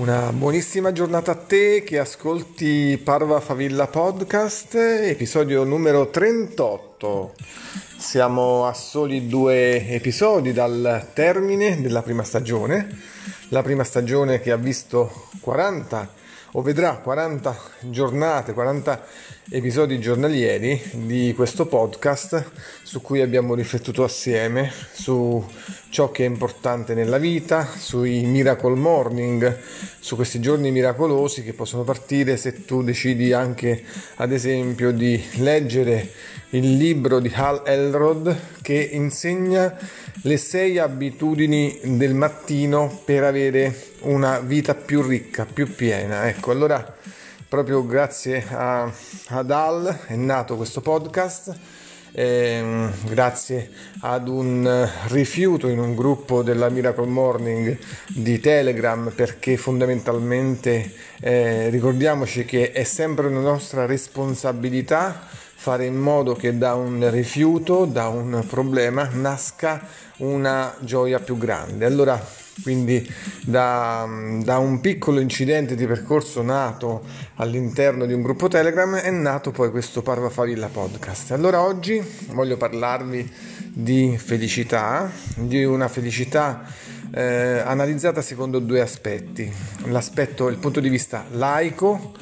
Una buonissima giornata a te che ascolti Parva Favilla Podcast, episodio numero 38. Siamo a soli due episodi dal termine della prima stagione, la prima stagione che ha visto 40 o vedrà 40 giornate, 40 episodi giornalieri di questo podcast su cui abbiamo riflettuto assieme su ciò che è importante nella vita, sui miracle morning, su questi giorni miracolosi che possono partire se tu decidi anche ad esempio di leggere il libro di Hal Elrod che insegna le sei abitudini del mattino per avere una vita più ricca, più piena. Ecco, allora proprio grazie a, ad Al è nato questo podcast. Eh, grazie ad un rifiuto in un gruppo della Miracle Morning di Telegram perché fondamentalmente eh, ricordiamoci che è sempre una nostra responsabilità fare in modo che da un rifiuto, da un problema, nasca una gioia più grande. Allora, quindi da, da, un piccolo incidente di percorso nato all'interno di un gruppo Telegram è nato poi questo Parva Favilla podcast. Allora oggi voglio parlarvi di felicità, di una felicità eh, analizzata secondo due aspetti. L'aspetto, il punto di vista laico,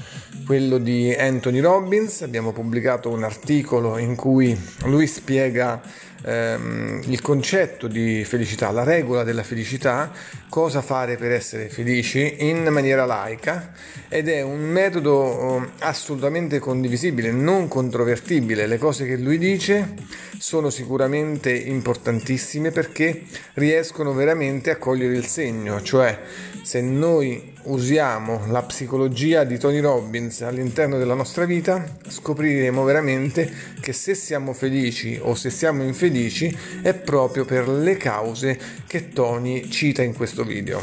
quello di Anthony Robbins, abbiamo pubblicato un articolo in cui lui spiega ehm, il concetto di felicità, la regola della felicità, cosa fare per essere felici in maniera laica ed è un metodo eh, assolutamente condivisibile, non controvertibile. Le cose che lui dice sono sicuramente importantissime perché riescono veramente a cogliere il segno, cioè se noi usiamo la psicologia di Tony Robbins all'interno della nostra vita, scopriremo veramente che se siamo felici o se siamo infelici è proprio per le cause che Tony cita in questo video.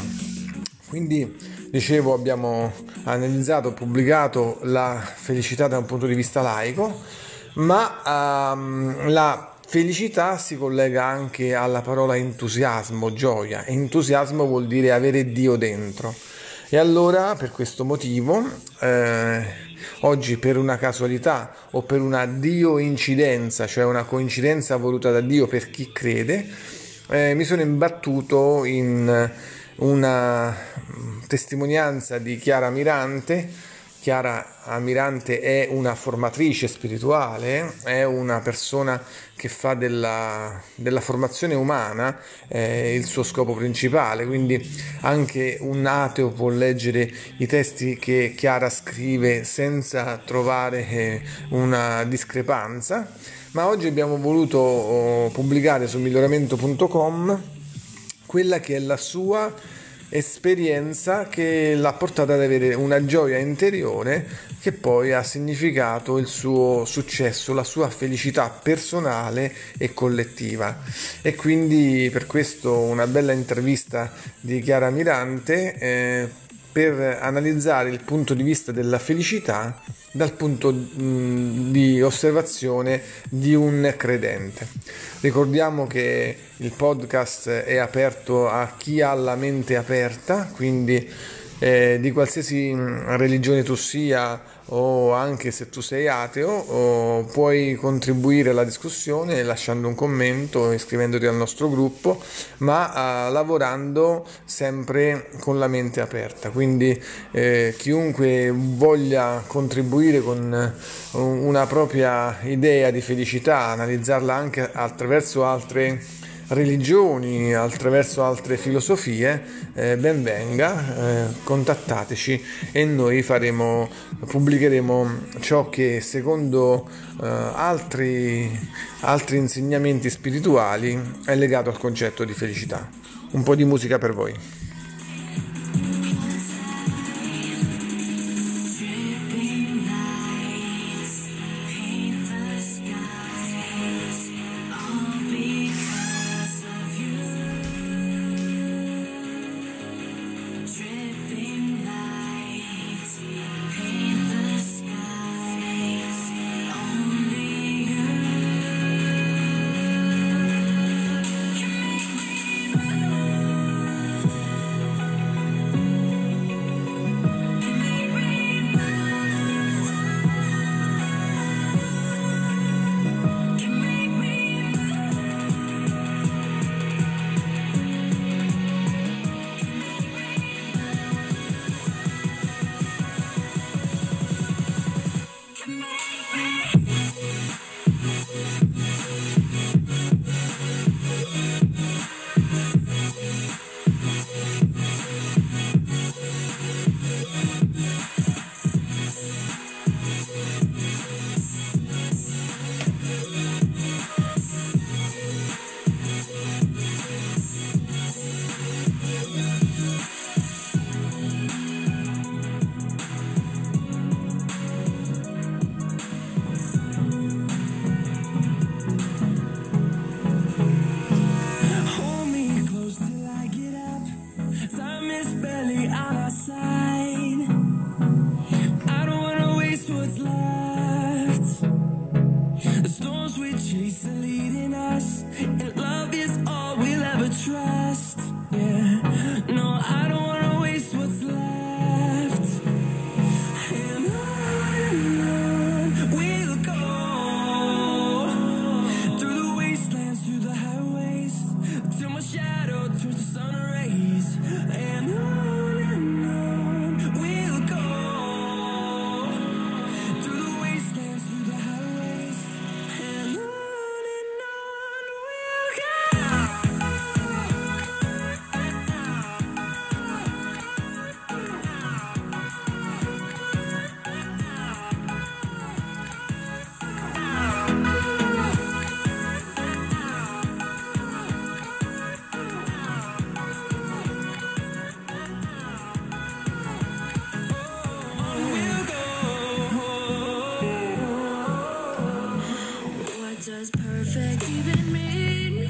Quindi, dicevo, abbiamo analizzato, pubblicato la felicità da un punto di vista laico, ma um, la Felicità si collega anche alla parola entusiasmo, gioia. Entusiasmo vuol dire avere Dio dentro. E allora, per questo motivo, eh, oggi per una casualità o per una Dio incidenza, cioè una coincidenza voluta da Dio per chi crede, eh, mi sono imbattuto in una testimonianza di Chiara Mirante Chiara Amirante è una formatrice spirituale, è una persona che fa della, della formazione umana eh, il suo scopo principale, quindi anche un ateo può leggere i testi che Chiara scrive senza trovare eh, una discrepanza, ma oggi abbiamo voluto oh, pubblicare su miglioramento.com quella che è la sua esperienza che l'ha portata ad avere una gioia interiore che poi ha significato il suo successo, la sua felicità personale e collettiva. E quindi per questo una bella intervista di Chiara Mirante eh, per analizzare il punto di vista della felicità dal punto di osservazione di un credente. Ricordiamo che il podcast è aperto a chi ha la mente aperta, quindi eh, di qualsiasi religione tu sia o anche se tu sei ateo puoi contribuire alla discussione lasciando un commento iscrivendoti al nostro gruppo ma uh, lavorando sempre con la mente aperta. Quindi eh, chiunque voglia contribuire con una propria idea di felicità analizzarla anche attraverso altre religioni, attraverso altre filosofie, eh, ben venga, eh, contattateci e noi faremo, pubblicheremo ciò che secondo eh, altri, altri insegnamenti spirituali è legato al concetto di felicità. Un po' di musica per voi.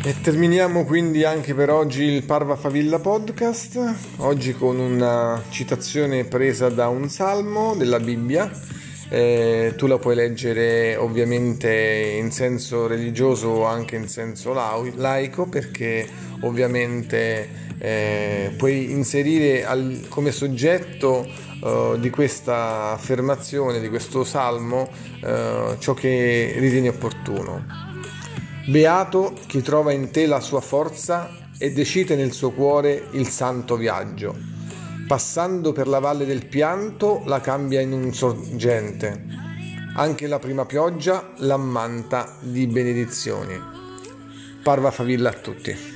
E terminiamo quindi anche per oggi il Parva Favilla podcast, oggi con una citazione presa da un salmo della Bibbia. Eh, tu la puoi leggere ovviamente in senso religioso o anche in senso laico perché ovviamente eh, puoi inserire al, come soggetto uh, di questa affermazione, di questo salmo, uh, ciò che ritieni opportuno. Beato chi trova in te la sua forza e decide nel suo cuore il santo viaggio. Passando per la valle del pianto la cambia in un sorgente. Anche la prima pioggia l'ammanta di benedizioni. Parva favilla a tutti.